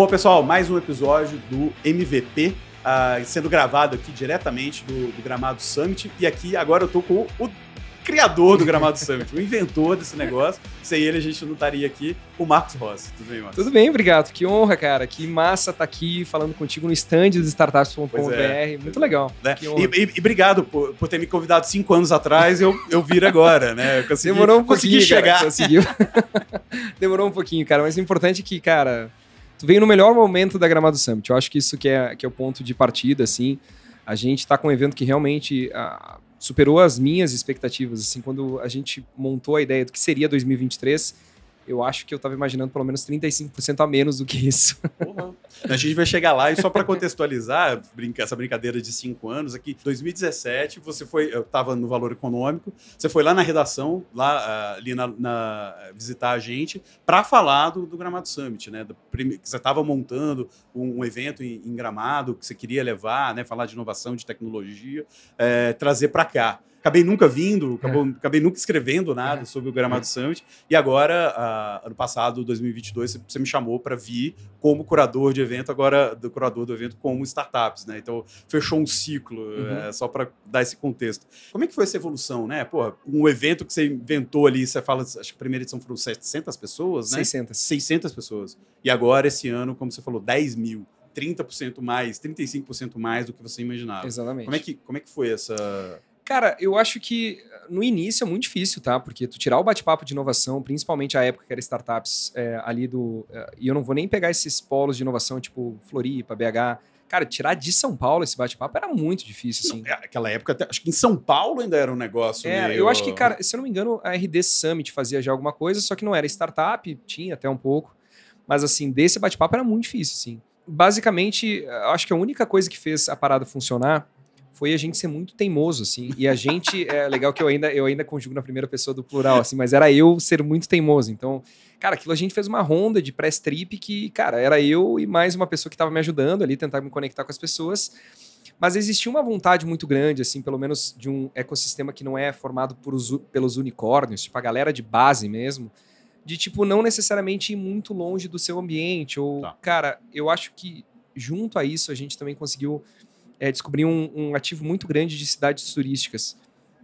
Bom, pessoal, mais um episódio do MVP, uh, sendo gravado aqui diretamente do, do Gramado Summit. E aqui agora eu tô com o criador do Gramado Summit, o inventor desse negócio. Sem ele a gente não estaria aqui, o Marcos Rossi. Tudo bem, Marcos? Tudo bem, obrigado. Que honra, cara. Que massa estar tá aqui falando contigo no stand dos startups.com.br. É. Muito legal. Né? E, e, e, obrigado por, por, ter me convidado cinco anos atrás, eu, eu vir agora, né? Consegui, Demorou um pouquinho, chegar. Cara, conseguiu. Demorou um pouquinho, cara, mas o importante é que, cara, veio no melhor momento da Gramado Summit. Eu acho que isso que é, que é o ponto de partida, assim. A gente está com um evento que realmente uh, superou as minhas expectativas. Assim, quando a gente montou a ideia do que seria 2023, eu acho que eu estava imaginando pelo menos 35% a menos do que isso. Uhum. A gente vai chegar lá e só para contextualizar brinca, essa brincadeira de cinco anos aqui, 2017 você foi, eu estava no Valor Econômico, você foi lá na redação, lá uh, ali na, na, visitar a gente para falar do, do, Gramado Summit, né? Do, que você estava montando um, um evento em, em, Gramado que você queria levar, né? Falar de inovação, de tecnologia, é, trazer para cá acabei nunca vindo, acabou, é. acabei nunca escrevendo nada é. sobre o Gramado é. Summit. E agora, uh, ano passado, 2022, você me chamou para vir como curador de evento, agora do curador do evento como startups, né? Então, fechou um ciclo, uhum. é, só para dar esse contexto. Como é que foi essa evolução, né? Pô, um evento que você inventou ali, você fala, acho que a primeira edição foram 700 pessoas, né? 600. 600 pessoas. E agora, esse ano, como você falou, 10 mil. 30% mais, 35% mais do que você imaginava. Exatamente. Como é que, como é que foi essa Cara, eu acho que no início é muito difícil, tá? Porque tu tirar o bate-papo de inovação, principalmente a época que era startups é, ali do. É, e eu não vou nem pegar esses polos de inovação, tipo Floripa, BH. Cara, tirar de São Paulo esse bate-papo era muito difícil, assim. Não, é, aquela época, até, acho que em São Paulo ainda era um negócio. É, meio... eu acho que, cara, se eu não me engano, a RD Summit fazia já alguma coisa, só que não era startup, tinha até um pouco. Mas, assim, desse bate-papo era muito difícil, assim. Basicamente, acho que a única coisa que fez a parada funcionar foi a gente ser muito teimoso, assim. E a gente, é legal que eu ainda, eu ainda conjugo na primeira pessoa do plural, assim, mas era eu ser muito teimoso. Então, cara, aquilo a gente fez uma ronda de press trip que, cara, era eu e mais uma pessoa que estava me ajudando ali, tentar me conectar com as pessoas. Mas existia uma vontade muito grande, assim, pelo menos de um ecossistema que não é formado por os, pelos unicórnios, tipo a galera de base mesmo, de tipo não necessariamente ir muito longe do seu ambiente. Ou, tá. cara, eu acho que junto a isso a gente também conseguiu é, descobri um, um, ativo muito grande de cidades turísticas.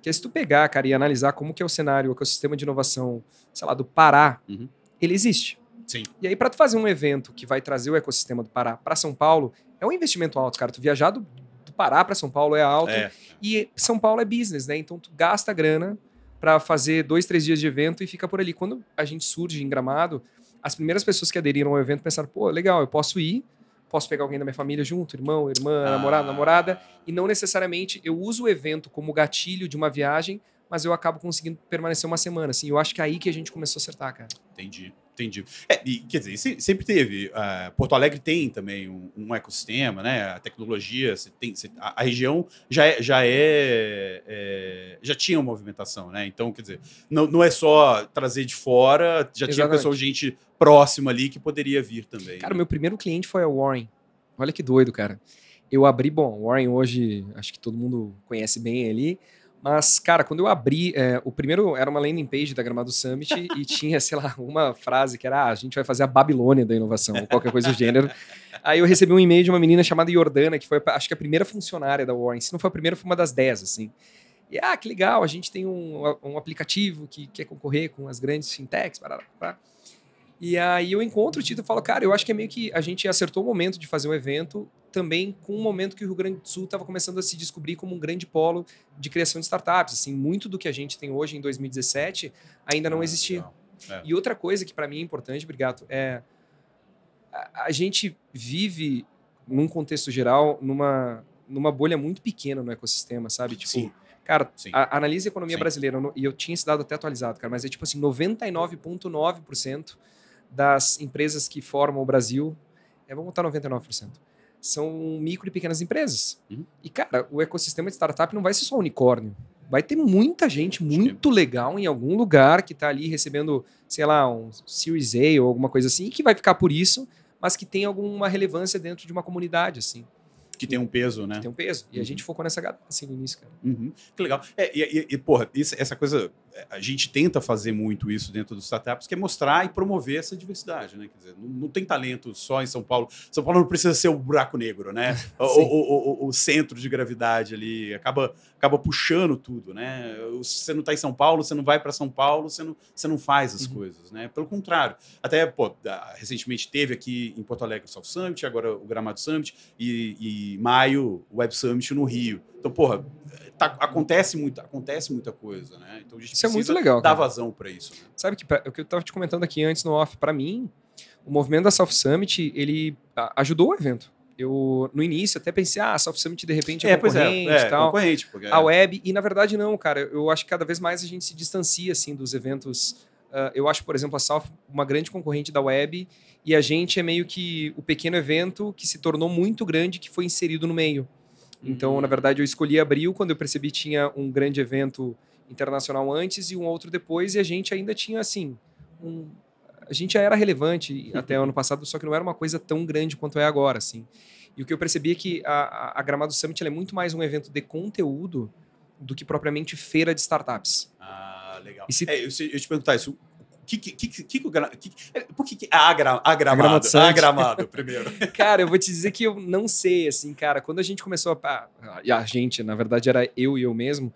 Que é se tu pegar, cara, e analisar como que é o cenário, o ecossistema de inovação, sei lá, do Pará, uhum. ele existe. Sim. E aí, para tu fazer um evento que vai trazer o ecossistema do Pará para São Paulo, é um investimento alto, cara. Tu viajar do, do Pará para São Paulo é alto. É. E São Paulo é business, né? Então tu gasta grana para fazer dois, três dias de evento e fica por ali. Quando a gente surge em Gramado, as primeiras pessoas que aderiram ao evento pensaram, pô, legal, eu posso ir, posso pegar alguém da minha família junto, irmão, irmã, ah. namorado, namorada, e não necessariamente eu uso o evento como gatilho de uma viagem, mas eu acabo conseguindo permanecer uma semana, assim. Eu acho que é aí que a gente começou a acertar, cara. Entendi. Entendi. É, e, quer dizer, sempre teve. Uh, Porto Alegre tem também um, um, ecossistema, né? A tecnologia, você tem, você, a, a, região já é, já é, é, já tinha uma movimentação, né? Então, quer dizer, não, não é só trazer de fora, já Exatamente. tinha pessoal, gente próxima ali que poderia vir também. Cara, né? meu primeiro cliente foi a Warren. Olha que doido, cara. Eu abri, bom, Warren hoje, acho que todo mundo conhece bem ali. Mas, cara, quando eu abri, é, o primeiro era uma landing page da Gramado Summit e tinha, sei lá, uma frase que era: ah, a gente vai fazer a Babilônia da inovação, ou qualquer coisa do gênero. Aí eu recebi um e-mail de uma menina chamada Jordana, que foi, acho que a primeira funcionária da Warren. Se não foi a primeira, foi uma das dez, assim. E, ah, que legal, a gente tem um, um aplicativo que quer concorrer com as grandes fintechs, parará, parará. E aí eu encontro o título e falo, cara, eu acho que é meio que a gente acertou o momento de fazer um evento também com o momento que o Rio Grande do Sul estava começando a se descobrir como um grande polo de criação de startups. Assim, muito do que a gente tem hoje em 2017 ainda não ah, existia. É. E outra coisa que para mim é importante, Brigato, é a, a gente vive num contexto geral numa numa bolha muito pequena no ecossistema, sabe? Tipo, Sim. Cara, a, analise a economia Sim. brasileira, e eu tinha esse dado até atualizado, cara, mas é tipo assim, 99,9% das empresas que formam o Brasil, é, vamos botar 99%, são micro e pequenas empresas. Uhum. E, cara, o ecossistema de startup não vai ser só unicórnio. Vai ter muita gente muito legal em algum lugar que está ali recebendo, sei lá, um Series A ou alguma coisa assim, que vai ficar por isso, mas que tem alguma relevância dentro de uma comunidade, assim. Que tem um peso, né? Que tem um peso. E uhum. a gente focou nessa assim no início, cara. Uhum. Que legal. É, e, e, e, porra, isso, essa coisa a gente tenta fazer muito isso dentro dos startups, que é mostrar e promover essa diversidade, né? Quer dizer, não, não tem talento só em São Paulo. São Paulo não precisa ser o buraco negro, né? o, o, o, o, centro de gravidade ali acaba, acaba puxando tudo, né? Você não está em São Paulo, você não vai para São Paulo, você não, você não faz as uhum. coisas, né? Pelo contrário. Até, pô, recentemente teve aqui em Porto Alegre o South Summit, agora o Gramado Summit, e, e maio o Web Summit no Rio. Então, porra, tá, acontece, muito, acontece muita coisa, né? Então a gente isso é muito legal. Dar vazão para isso. Né? Sabe que o que eu estava te comentando aqui antes no off, para mim, o movimento da South Summit ele ajudou o evento. Eu, no início, até pensei, ah, a South Summit de repente é, é concorrente é, é, tal. Concorrente, porque, a web, e na verdade não, cara. Eu acho que cada vez mais a gente se distancia, assim, dos eventos. Uh, eu acho, por exemplo, a South uma grande concorrente da web, e a gente é meio que o pequeno evento que se tornou muito grande, que foi inserido no meio. Então, na verdade, eu escolhi abril quando eu percebi que tinha um grande evento internacional antes e um outro depois, e a gente ainda tinha, assim, um... a gente já era relevante até ano passado, só que não era uma coisa tão grande quanto é agora, assim. E o que eu percebi é que a, a Gramado Summit é muito mais um evento de conteúdo do que propriamente feira de startups. Ah, legal. Se... É, eu, eu te perguntar isso, que, que, que, que, que, por que, que agra, agramado? Agramado, primeiro. cara, eu vou te dizer que eu não sei, assim, cara. Quando a gente começou a. E a gente, na verdade, era eu e eu mesmo.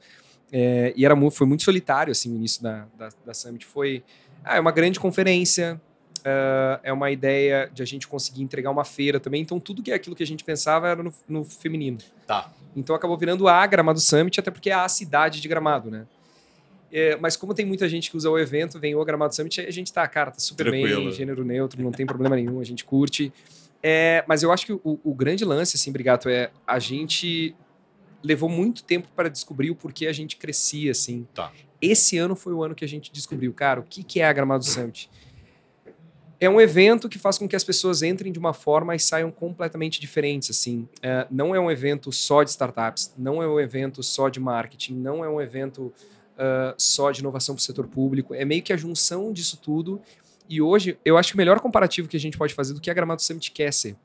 É, e era, foi muito solitário, assim, o início da, da, da Summit. Foi. Ah, é uma grande conferência. Uh, é uma ideia de a gente conseguir entregar uma feira também. Então, tudo que é aquilo que a gente pensava era no, no feminino. Tá. Então, acabou virando a Gramado Summit, até porque é a cidade de Gramado, né? É, mas como tem muita gente que usa o evento, vem o Gramado Summit, a gente tá, cara, tá super Tranquilo. bem, gênero neutro, não tem problema nenhum, a gente curte. É, mas eu acho que o, o, grande lance, assim, Brigato, é a gente levou muito tempo para descobrir o porquê a gente crescia, assim. Tá. Esse ano foi o ano que a gente descobriu, cara, o que, que é a Gramado Summit? É um evento que faz com que as pessoas entrem de uma forma e saiam completamente diferentes, assim. É, não é um evento só de startups, não é um evento só de marketing, não é um evento uh, só de inovação para o setor público. É meio que a junção disso tudo. E hoje, eu acho que o melhor comparativo que a gente pode fazer do que a Gramado Summit quer ser.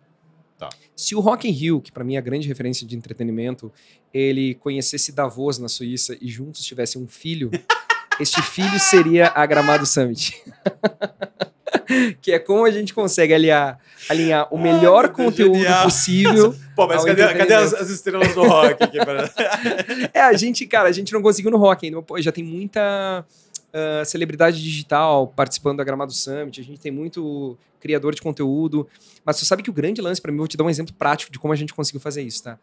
Tá. Se o Rock in Rio, que para mim é a grande referência de entretenimento, ele conhecesse Davos na Suíça e juntos tivessem um filho, este filho seria a Gramado Summit. que é como a gente consegue alinhar, alinhar o melhor conteúdo genial. possível. Pô, mas cadê, cadê as, as, estrelas do rock? Aqui é, a gente, cara, a gente não conseguiu no rock ainda. Pô, já tem muita uh, celebridade digital participando da Gramado Summit, a gente tem muito criador de conteúdo. Mas você sabe que o grande lance, para mim, vou te dar um exemplo prático de como a gente conseguiu fazer isso, tá?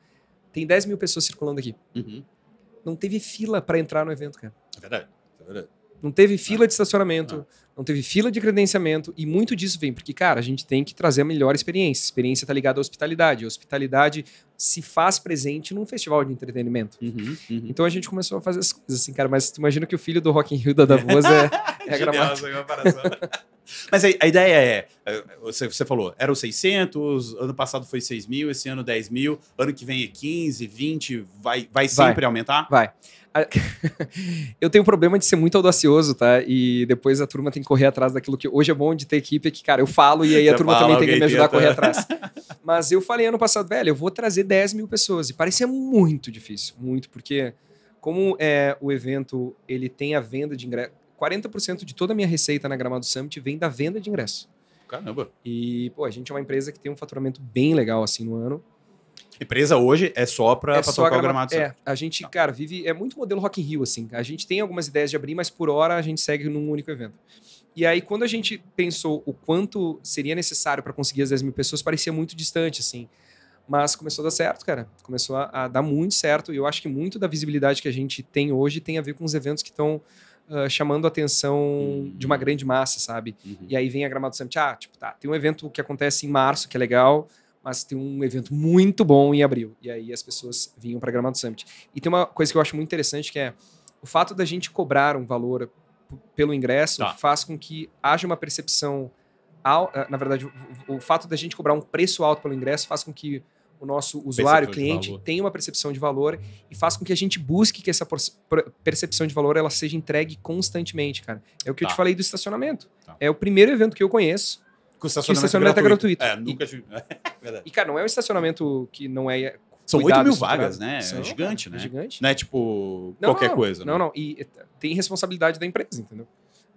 Tem 10 mil pessoas circulando aqui. Uhum. Não teve fila para entrar no evento, cara. É verdade, é verdade. Não teve fila de estacionamento, não teve fila de credenciamento, e muito disso vem porque, cara, a gente tem que trazer a melhor experiência. A experiência está ligada à hospitalidade. A hospitalidade se faz presente num festival de entretenimento. Uhum, uhum. Então a gente começou a fazer as coisas assim, cara, mas tu imagina que o filho do Rock in Rio da Davos é, é gramática. mas a, a, ideia é, é, você, você falou, eram 600, ano passado foi 6 mil, esse ano 10 mil, ano que vem é 15, 20, vai, vai sempre vai, aumentar? Vai. eu tenho um problema de ser muito audacioso, tá? E depois a turma tem que correr atrás daquilo que hoje é bom de ter equipe, é que, cara, eu falo e aí a turma também tem que me ajudar tenta. a correr atrás. Mas eu falei ano passado, velho, eu vou trazer 10 mil pessoas. E parecia muito difícil, muito, porque como é, o evento ele tem a venda de ingresso. 40% de toda a minha receita na Gramado Summit vem da venda de ingresso. Caramba. E, pô, a gente é uma empresa que tem um faturamento bem legal assim no ano. Empresa hoje é só para é tocar o gramado. É, a gente, cara, vive. É muito modelo Rock in Rio, assim. A gente tem algumas ideias de abrir, mas por hora a gente segue num único evento. E aí, quando a gente pensou o quanto seria necessário para conseguir as 10 mil pessoas, parecia muito distante, assim. Mas começou a dar certo, cara. Começou a, a dar muito certo. E eu acho que muito da visibilidade que a gente tem hoje tem a ver com os eventos que estão uh, chamando a atenção uhum. de uma grande massa, sabe? Uhum. E aí vem a Gramado Summit. Ah, tipo, tá, tem um evento que acontece em março, que é legal mas tem um evento muito bom em abril. E aí as pessoas vinham para Gramado Summit. E tem uma coisa que eu acho muito interessante que é o fato da gente cobrar um valor pelo ingresso tá. faz com que haja uma percepção eh, na verdade, o, fato da gente cobrar um preço alto pelo ingresso faz com que o nosso usuário, cliente, tenha uma percepção de valor e faz com que a gente busque que essa percepção de valor ela seja entregue constantemente, cara. É o que tá. eu te falei do estacionamento. Tá. É o primeiro evento que eu conheço com estacionamento, estacionamento gratuito. é gratuito. É, nunca tive. e, cara, não é um estacionamento que não é São 8 cuidado mil estruturado. vagas, né? São, é gigante, cara, né? É gigante. Não é tipo Não, qualquer não, coisa. Não, né? não. E tem responsabilidade da empresa, entendeu?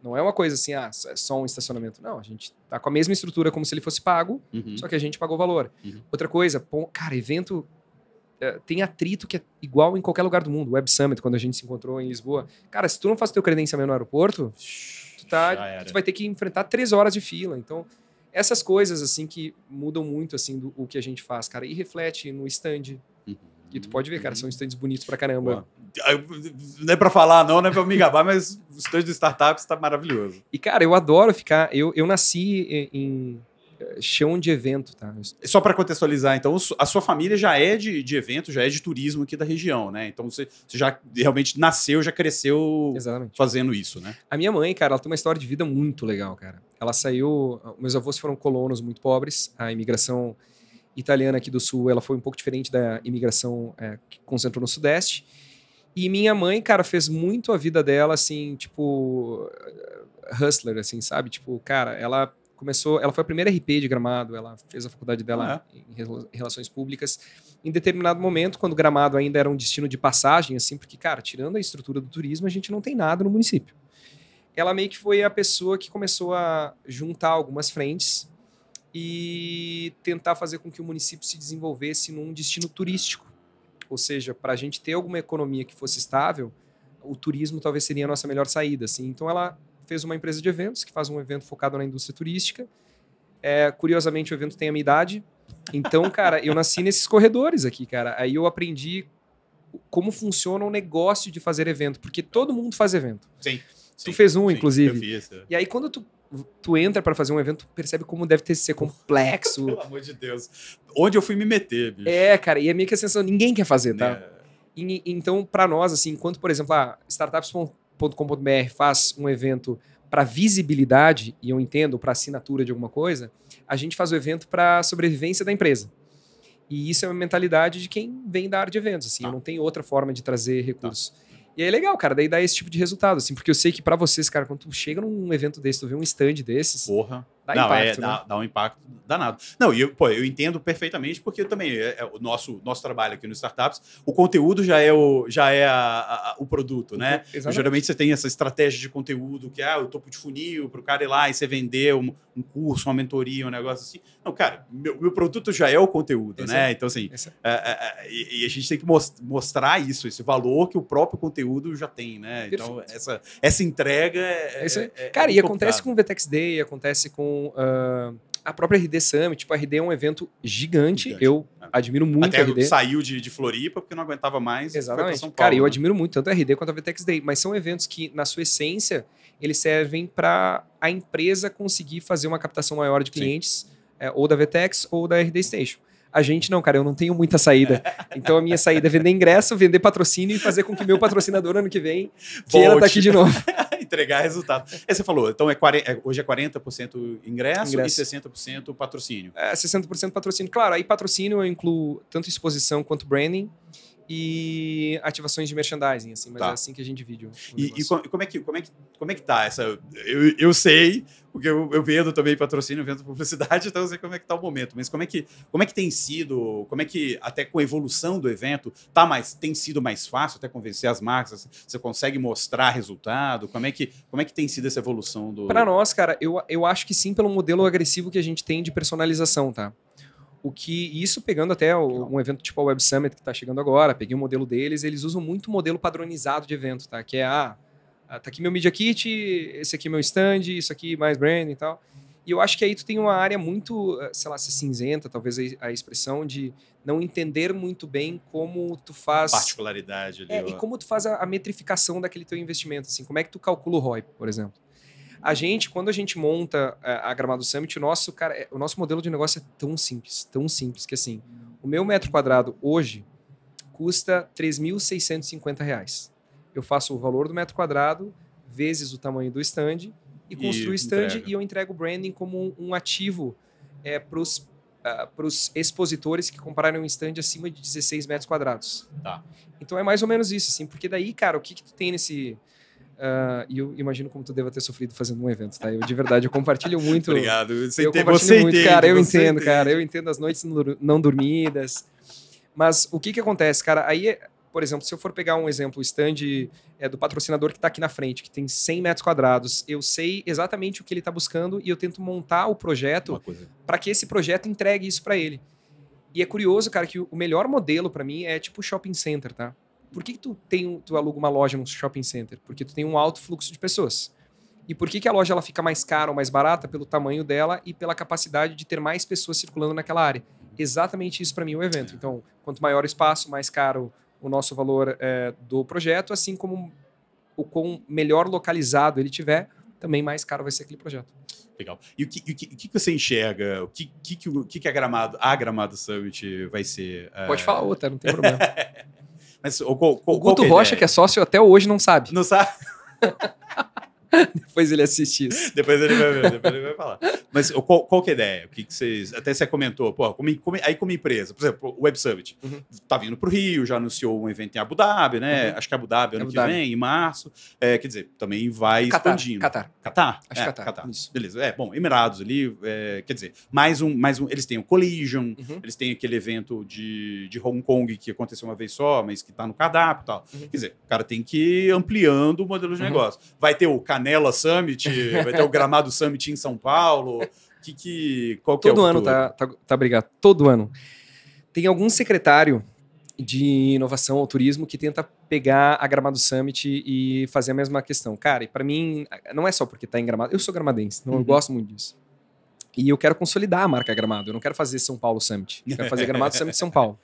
Não é uma coisa assim, ah, é só um estacionamento. Não, a gente tá com a mesma estrutura como se ele fosse pago, Uhum. só que a gente pagou o valor. Uhum. Outra coisa, pô, cara, evento eh, tem atrito que é igual em qualquer lugar do mundo. Web Summit, quando a gente se encontrou em Lisboa. Cara, se tu não faz teu credenciamento no aeroporto, tu, tá, tu vai ter que enfrentar três horas de fila. Então, essas coisas, assim, que mudam muito, assim, do o que a gente faz, cara. E reflete no stand. Uhum. E tu pode ver, cara, são stands bonitos pra caramba. Não é pra falar, não, não é pra me gabar, mas o stand do startups tá maravilhoso. E, cara, eu adoro ficar. Eu, eu nasci em, em, eh, chão de evento, tá? Só para contextualizar, então, a sua família já é de, de evento, já é de turismo aqui da região, né? Então você, você já realmente nasceu, já cresceu Exatamente. fazendo isso, né? A minha mãe, cara, ela tem uma história de vida muito legal, cara. Ela saiu. Meus avós foram colonos muito pobres. A imigração italiana aqui do sul, ela foi um pouco diferente da imigração eh, que concentrou no sudeste. E minha mãe, cara, fez muito a vida dela, assim, tipo. Hustler, assim, sabe? Tipo, cara, ela começou. Ela foi a primeira RP de gramado, ela fez a faculdade dela em rela- relações públicas. Em determinado momento, quando gramado ainda era um destino de passagem, assim, porque, cara, tirando a estrutura do turismo, a gente não tem nada no município ela meio que foi a pessoa que começou a juntar algumas frentes e tentar fazer com que o município se desenvolvesse num destino turístico. Ou seja, para a gente ter alguma economia que fosse estável, o turismo talvez seria a nossa melhor saída. Assim. Então ela fez uma empresa de eventos que faz um evento focado na indústria turística. É, curiosamente, o evento tem a minha idade. Então, cara, eu nasci nesses corredores aqui, cara. Aí eu aprendi como funciona o negócio de fazer evento, porque todo mundo faz evento. Sim. Tu fez um, sim, inclusive. É. E aí, quando tu, tu entra para fazer um evento, tu percebe como deve ter ser complexo. Pelo amor de Deus. Onde eu fui me meter, bicho? é, cara, e é meio que a sensação, ninguém quer fazer, tá? Né? E- então, para nós, assim, enquanto, por exemplo, a startups.com.br faz um evento para visibilidade, e eu entendo, para assinatura de alguma coisa, a gente faz o evento para sobrevivência da empresa. E isso é uma mentalidade de quem vem da área de eventos, assim, Tá. eu não tem outra forma de trazer recursos. E aí é legal, cara, daí dá esse tipo de resultado, assim, porque eu sei que para vocês, cara, quando tu chega num evento desse, tu vê um stand desses, Porra. Dá não, impacto, é, né? dá, dá um impacto danado. Não, e eu, pô, eu entendo perfeitamente, porque eu também, é, é o nosso, nosso trabalho aqui no Startups, o conteúdo já é o, já é a- a- o produto, né? Exatamente. Geralmente você tem essa estratégia de conteúdo que é o topo de funil para o cara ir lá e você vender um, um curso, uma mentoria, um negócio assim. Não, cara, meu, meu produto já é o conteúdo, Exato. né? Então, assim, é, é, é, e, e a gente tem que mos- mostrar isso, esse valor que o próprio conteúdo já tem, né? Então, Perfeito. essa, essa entrega é. É é- é Cara, e acontece com o VTEX Day, acontece com ah, a própria RD Summit. Tipo, a RD é um evento gigante. Gigante. Eu É. admiro muito Até a RD. saiu de, de Floripa porque não aguentava mais. Exatamente. São Paulo, Cara, eu né? admiro muito tanto a RD quanto a VTEX Day, mas são eventos que, na sua essência, eles servem para a empresa conseguir fazer uma captação maior de clientes, é, ou da VTEX ou da RD Station. A gente não, cara, eu não tenho muita saída. Então a minha saída é vender ingresso, vender patrocínio e fazer com que meu patrocinador ano que vem queira estar aqui de novo. entregar resultado. É, você falou, então é 40, é- hoje é 40% ingresso, Ingresso. e 60% patrocínio. É, 60% patrocínio. Claro, aí patrocínio eu incluo tanto exposição quanto branding e ativações de merchandising, assim, mas Tá. é assim que a gente divide. o- o E, e como, é que, como, é que, como é que tá essa. Eu, eu sei, porque eu, eu vendo também patrocínio, vendo publicidade, então eu sei como é que tá o momento. Mas como é que, como é que tem sido, como é que, até com a evolução do evento, tá mais, tem sido mais fácil até convencer as marcas? Você consegue mostrar resultado? Como é que, como é que tem sido essa evolução do. Para nós, cara, eu, eu acho que sim pelo modelo agressivo que a gente tem de personalização, tá? O que isso pegando até o- um evento tipo a Web Summit que está chegando agora, peguei o modelo deles, eles usam muito modelo padronizado de evento, tá? Que é ah, ah, tá aqui meu media kit, esse aqui é meu stand, isso aqui mais brand e tal. E eu acho que aí tu tem uma área muito, eh, sei lá, se cinzenta, talvez a, expressão de não entender muito bem como tu faz particularidade ali. é, ó. e como tu faz a, a metrificação daquele teu investimento, assim, como é que tu calcula o ROI, por exemplo? A gente, quando a gente monta é, a, a Gramado Summit, o nosso, cara, é- o nosso modelo de negócio é tão simples, tão simples que assim, o meu metro quadrado hoje custa 3.650 reais. Eu faço o valor do metro quadrado vezes o tamanho do stand e construo o stand entrega. e eu entrego o branding como um, um ativo é, para os expositores que comprarem um stand acima de 16 metros quadrados. Tá. Então é mais ou menos isso, assim, porque daí, cara, o que, que tu tem nesse. ah, E eu imagino como tu deva ter sofrido fazendo um evento, tá? Eu de verdade eu compartilho muito. Obrigado. Você, eu entende, compartilho você muito, entende, cara. Eu entendo, entende. cara. Eu entendo as noites não dormidas. Mas o que que acontece, cara? Aí, por exemplo, se eu for pegar um exemplo, o stand é, do patrocinador que está aqui na frente, que tem 100 metros quadrados, eu sei exatamente o que ele está buscando e eu tento montar o projeto para que esse projeto entregue isso para ele. E é curioso, cara, que o melhor modelo para mim é tipo shopping center, tá? Por que, que tu tem tu aluga uma loja num shopping center? Porque tu tem um alto fluxo de pessoas. E por que, que a loja ela fica mais cara ou mais barata? Pelo tamanho dela e pela capacidade de ter mais pessoas circulando naquela área. Exatamente isso para mim é o evento. Então, quanto maior o espaço, mais caro o nosso valor é, do projeto, assim como o quão melhor localizado ele tiver, também mais caro vai ser aquele projeto. Legal. E o que, o que, o que você enxerga? O que, que, o que, que a Gramado, a Gramado Summit vai ser? Pode é... falar outra, não tem problema. Mas, o, qual, o Guto Rocha, que é sócio, até hoje não sabe. Não sabe? depois ele assiste isso. depois ele vai ver, depois ele vai falar. Mas qual, qual que é a ideia? O que, que vocês. Até você comentou, pô, como, como, aí como empresa, por exemplo, o Web Summit uhum. tá vindo para o Rio, já anunciou um evento em Abu Dhabi, né? Uhum. Acho que Abu Dhabi ano Abu que Dhabi. vem, em março. É, quer dizer, também vai Qatar, expandindo. Qatar. Qatar? Acho é, Qatar. Qatar. Isso. Beleza. É, bom, Emirados ali, é, quer dizer, mais um, mais um. Eles têm o Collision, uhum. eles têm aquele evento de, de Hong Kong que aconteceu uma vez só, mas que tá no cardápio e tal. Uhum. Quer dizer, o cara tem que ir ampliando o modelo de uhum. negócio. Vai ter o Canela Summit, vai ter o Gramado Summit em São Paulo. Que, que, qual que Todo é o ano tá, tá, tá brigado. Todo ano. Tem algum secretário de inovação ou turismo que tenta pegar a Gramado Summit e fazer a mesma questão. Cara, e para mim, não é só porque tá em Gramado. Eu sou gramadense, então uhum. eu gosto muito disso. E eu quero consolidar a marca Gramado. Eu não quero fazer São Paulo Summit. Eu quero fazer Gramado Summit São Paulo.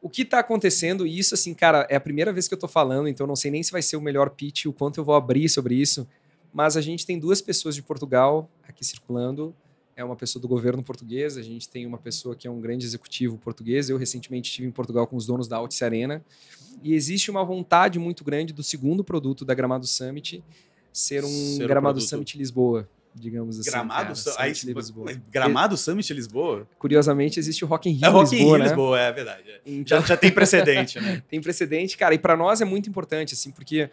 O que está acontecendo, e isso, assim, cara, é a primeira vez que eu estou falando, então não sei nem se vai ser o melhor pitch, o quanto eu vou abrir sobre isso, mas a gente tem duas pessoas de Portugal aqui circulando. É uma pessoa do governo português, a gente tem uma pessoa que é um grande executivo português. Eu recentemente estive em Portugal com os donos da Altice Arena. E existe uma vontade muito grande do segundo produto da Gramado Summit ser um ser Gramado produto. Summit Lisboa digamos assim. Gramado, cara, Summit aí, Lisboa. Gramado Summit Lisboa? Curiosamente, existe o Rock in Rio é, Rock Lisboa, in Rio né? Lisboa, é verdade. É. Então... Já, já, tem precedente, né? tem precedente, cara, e para nós é muito importante, assim, porque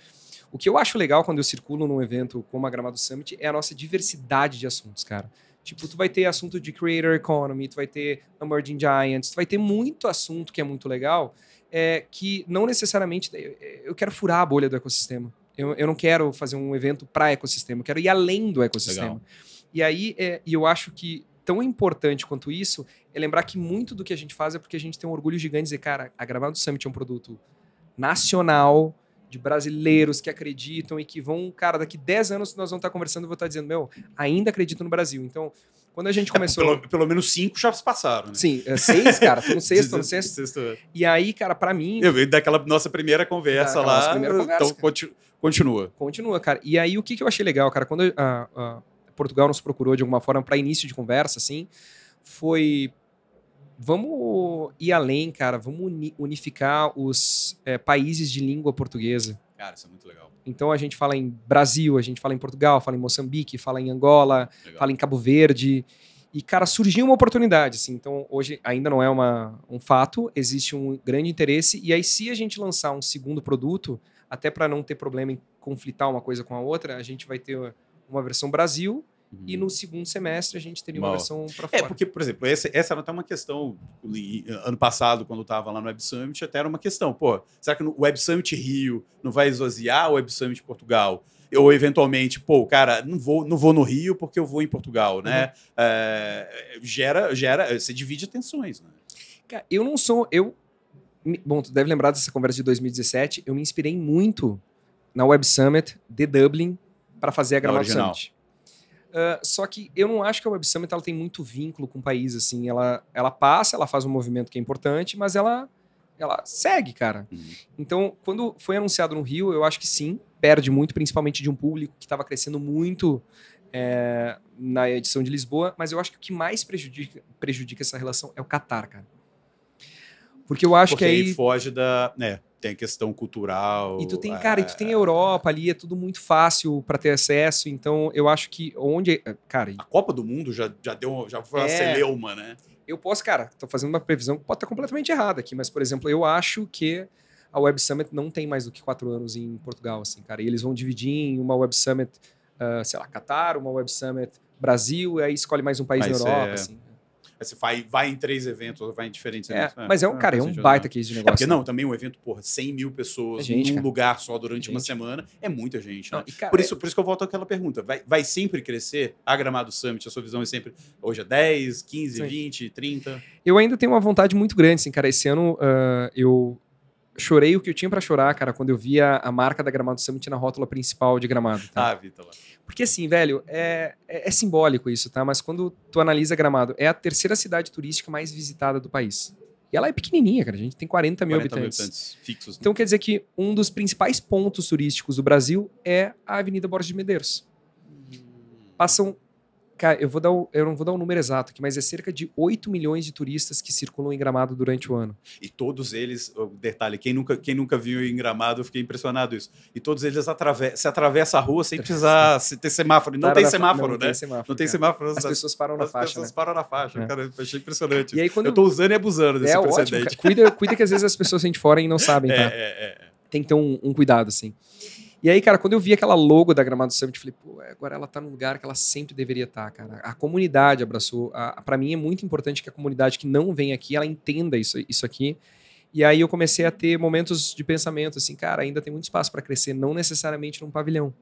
o que eu acho legal quando eu circulo num evento como a Gramado Summit é a nossa diversidade de assuntos, cara. Tipo, tu vai ter assunto de creator economy, tu vai ter emerging giants, tu vai ter muito assunto que é muito legal, é, que não necessariamente eu quero furar a bolha do ecossistema. Eu, eu não quero fazer um evento para ecossistema, eu quero ir além do ecossistema. Legal. E aí, é, eu acho que tão importante quanto isso é lembrar que muito do que a gente faz é porque a gente tem um orgulho gigante de dizer, cara, a Gramado Summit é um produto nacional, de brasileiros que acreditam e que vão, cara, daqui 10 anos nós vamos estar conversando e vou estar dizendo, meu, ainda acredito no Brasil. Então, quando a gente começou. É, pelo, pelo, menos cinco já se passaram, né? Sim, é, seis, cara. Tô no sexto, tô no sexto. sexto. É. E aí, cara, para mim. Eu vi daquela nossa primeira conversa lá. Nossa primeira conversa, então, cara. continua. Continua, cara. E aí, o que, que eu achei legal, cara, quando a, a Portugal nos procurou de alguma forma para início de conversa, assim, foi vamos ir além, cara. Vamos unificar os é, países de língua portuguesa. Cara, isso é muito legal. Então a gente fala em Brasil, a gente fala em Portugal, fala em Moçambique, fala em Angola, legal. fala em Cabo Verde. E, cara, surgiu uma oportunidade, assim. Então, hoje ainda não é uma, um fato, existe um grande interesse. E aí, se a gente lançar um segundo produto, até para não ter problema em conflitar uma coisa com a outra, a gente vai ter uma versão Brasil Uhum. E no segundo semestre a gente teria uma Mal. versão para é, fora. É, porque, por exemplo, essa, essa era até uma questão. Ano passado, quando eu estava lá no Web Summit, até era uma questão. Pô, será que o Web Summit Rio não vai esvaziar o Web Summit Portugal? Ou, eventualmente, pô, cara, não vou, não vou no Rio porque eu vou em Portugal, né? Uhum. É, gera, gera. Você divide atenções, né? Cara, eu não sou. Eu. Bom, tu deve lembrar dessa conversa de 2017. Eu me inspirei muito na Web Summit de Dublin para fazer a Gramado Summit. Uh, só que eu não acho que a Web Summit ela tem muito vínculo com o país, assim. Ela, ela passa, ela faz um movimento que é importante, mas ela, ela segue, cara. Uhum. Então, quando foi anunciado no Rio, eu acho que sim, perde muito, principalmente de um público que estava crescendo muito é, na edição de Lisboa, mas eu acho que o que mais prejudica, prejudica essa relação é o Qatar, cara. Porque eu acho Porque que aí... aí foge da... É tem a questão cultural. E tu tem, cara, e tu tem a é. Europa ali, é tudo muito fácil para ter acesso. Então, eu acho que onde. Cara. A Copa do Mundo já, já deu já foi uma é, celeuma, né? Eu posso, cara, tô fazendo uma previsão que pode estar completamente errada aqui, mas, por exemplo, eu acho que a Web Summit não tem mais do que quatro anos em Portugal, assim, cara. E eles vão dividir em uma Web Summit, uh, sei lá, Qatar, uma Web Summit Brasil, e aí escolhe mais um país mas na Europa, é... assim. Você vai, vai em três eventos, vai em diferentes É, eventos. mas é um, cara, é um baita legal. case de É negócio. porque né? não, também um evento, porra, 100 mil pessoas É num cara. lugar só durante uma Gente. semana é muita gente, né? Não, e, cara, Por isso, por isso que eu volto àquela pergunta. Vai, vai sempre crescer a Gramado Summit? A sua visão é sempre hoje é 10, 15, Sim. 20, 30? Eu ainda tenho uma vontade muito grande, assim, cara. Esse ano ah, eu chorei o que eu tinha pra chorar, cara, quando eu via a marca da Gramado Summit na rótula principal de Gramado. Tá? Ah, Vitor. Porque assim, velho, é, é, é simbólico isso, tá? Mas quando tu analisa Gramado, é a terceira cidade turística mais visitada do país. E ela é pequenininha, cara. A gente tem 40 mil 40 mil habitantes. habitantes fixos. né? Então quer dizer que um dos principais pontos turísticos do Brasil é a Avenida Borges de Medeiros. Passam. Cara, eu, vou dar o- eu não vou dar o número exato aqui, mas é cerca de 8 milhões de turistas que circulam em Gramado durante o ano. E todos eles, o detalhe, quem nunca, quem nunca viu em Gramado, eu fiquei impressionado isso. E todos eles atrave se atravessam a rua sem precisar ter semáforo. Não tem semáforo, não né? Tem semáforo, Não tem cara. semáforo. As as- pessoas param na as faixa, pessoas né? param na faixa. É. Cara, eu achei impressionante. E aí quando Eu tô usando e abusando desse é ótimo, precedente. cara. Cuida, cuida que às vezes as pessoas vêm de fora e não sabem, É, tá? é, é, é. Tem que ter um, um cuidado, assim. E aí, cara, quando eu vi aquela logo da Gramado Summit, eu falei, pô, agora ela tá num lugar que ela sempre deveria estar, cara. A comunidade abraçou. Para mim é muito importante que a comunidade que não vem aqui, ela entenda isso, isso aqui. E aí eu comecei a ter momentos de pensamento, assim, cara, ainda tem muito espaço para crescer, não necessariamente num pavilhão.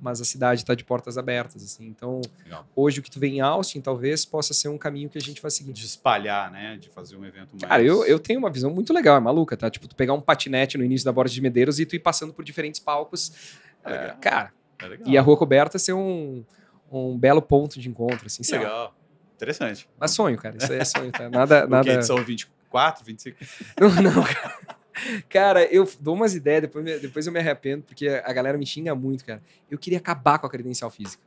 Mas a cidade está de portas abertas, assim. Então, Legal. hoje o que tu vê em Austin talvez possa ser um caminho que a gente vai seguir. De espalhar, né? De fazer um evento mais. Cara, eu, eu tenho uma visão muito legal, é maluca, tá? Tipo, tu pegar um patinete no início da Borda de Medeiros e tu ir passando por diferentes palcos. É. É, cara, É e a Rua Coberta ser um, um belo ponto de encontro, assim. Legal. Interessante. Mas sonho, cara, isso aí é sonho, tá? Nada, nada... edição 24, 25? Não, não, cara. Cara, eu dou umas ideias, depois, depois eu me arrependo, porque a galera me xinga muito, cara. Eu queria acabar com a credencial física.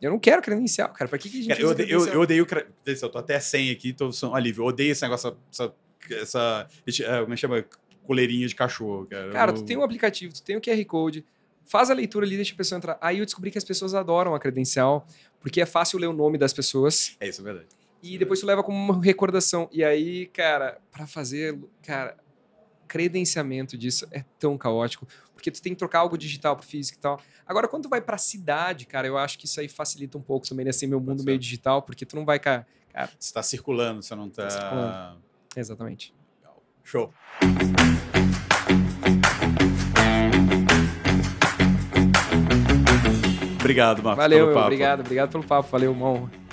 Eu não quero credencial, cara. Pra que, que a gente Cara, eu, usa ode- eu, credencial? eu odeio. cre- Eu tô até sem aqui, tô só alívio. Eu odeio esse negócio, essa. essa, esse, é, como é que chama? Coleirinha de cachorro, cara. Cara, Eu- tu tem um aplicativo, tu tem o QR Code, faz a leitura ali, deixa a pessoa entrar. Aí eu descobri que as pessoas adoram a credencial, porque é fácil ler o nome das pessoas É isso, é verdade. e depois tu leva como uma recordação. E aí, cara, pra fazer, cara, credenciamento disso é tão caótico, porque tu tem que trocar algo digital pro físico e tal. Agora, quando tu vai pra cidade, cara, eu acho que isso aí facilita um pouco também, nesse meu mundo meio digital, porque tu não vai, cara. Você tá circulando, você não tá. Tá. Exatamente. Show. Obrigado, Marcos. Valeu, pelo papo. obrigado, obrigado pelo papo, valeu, uma honra.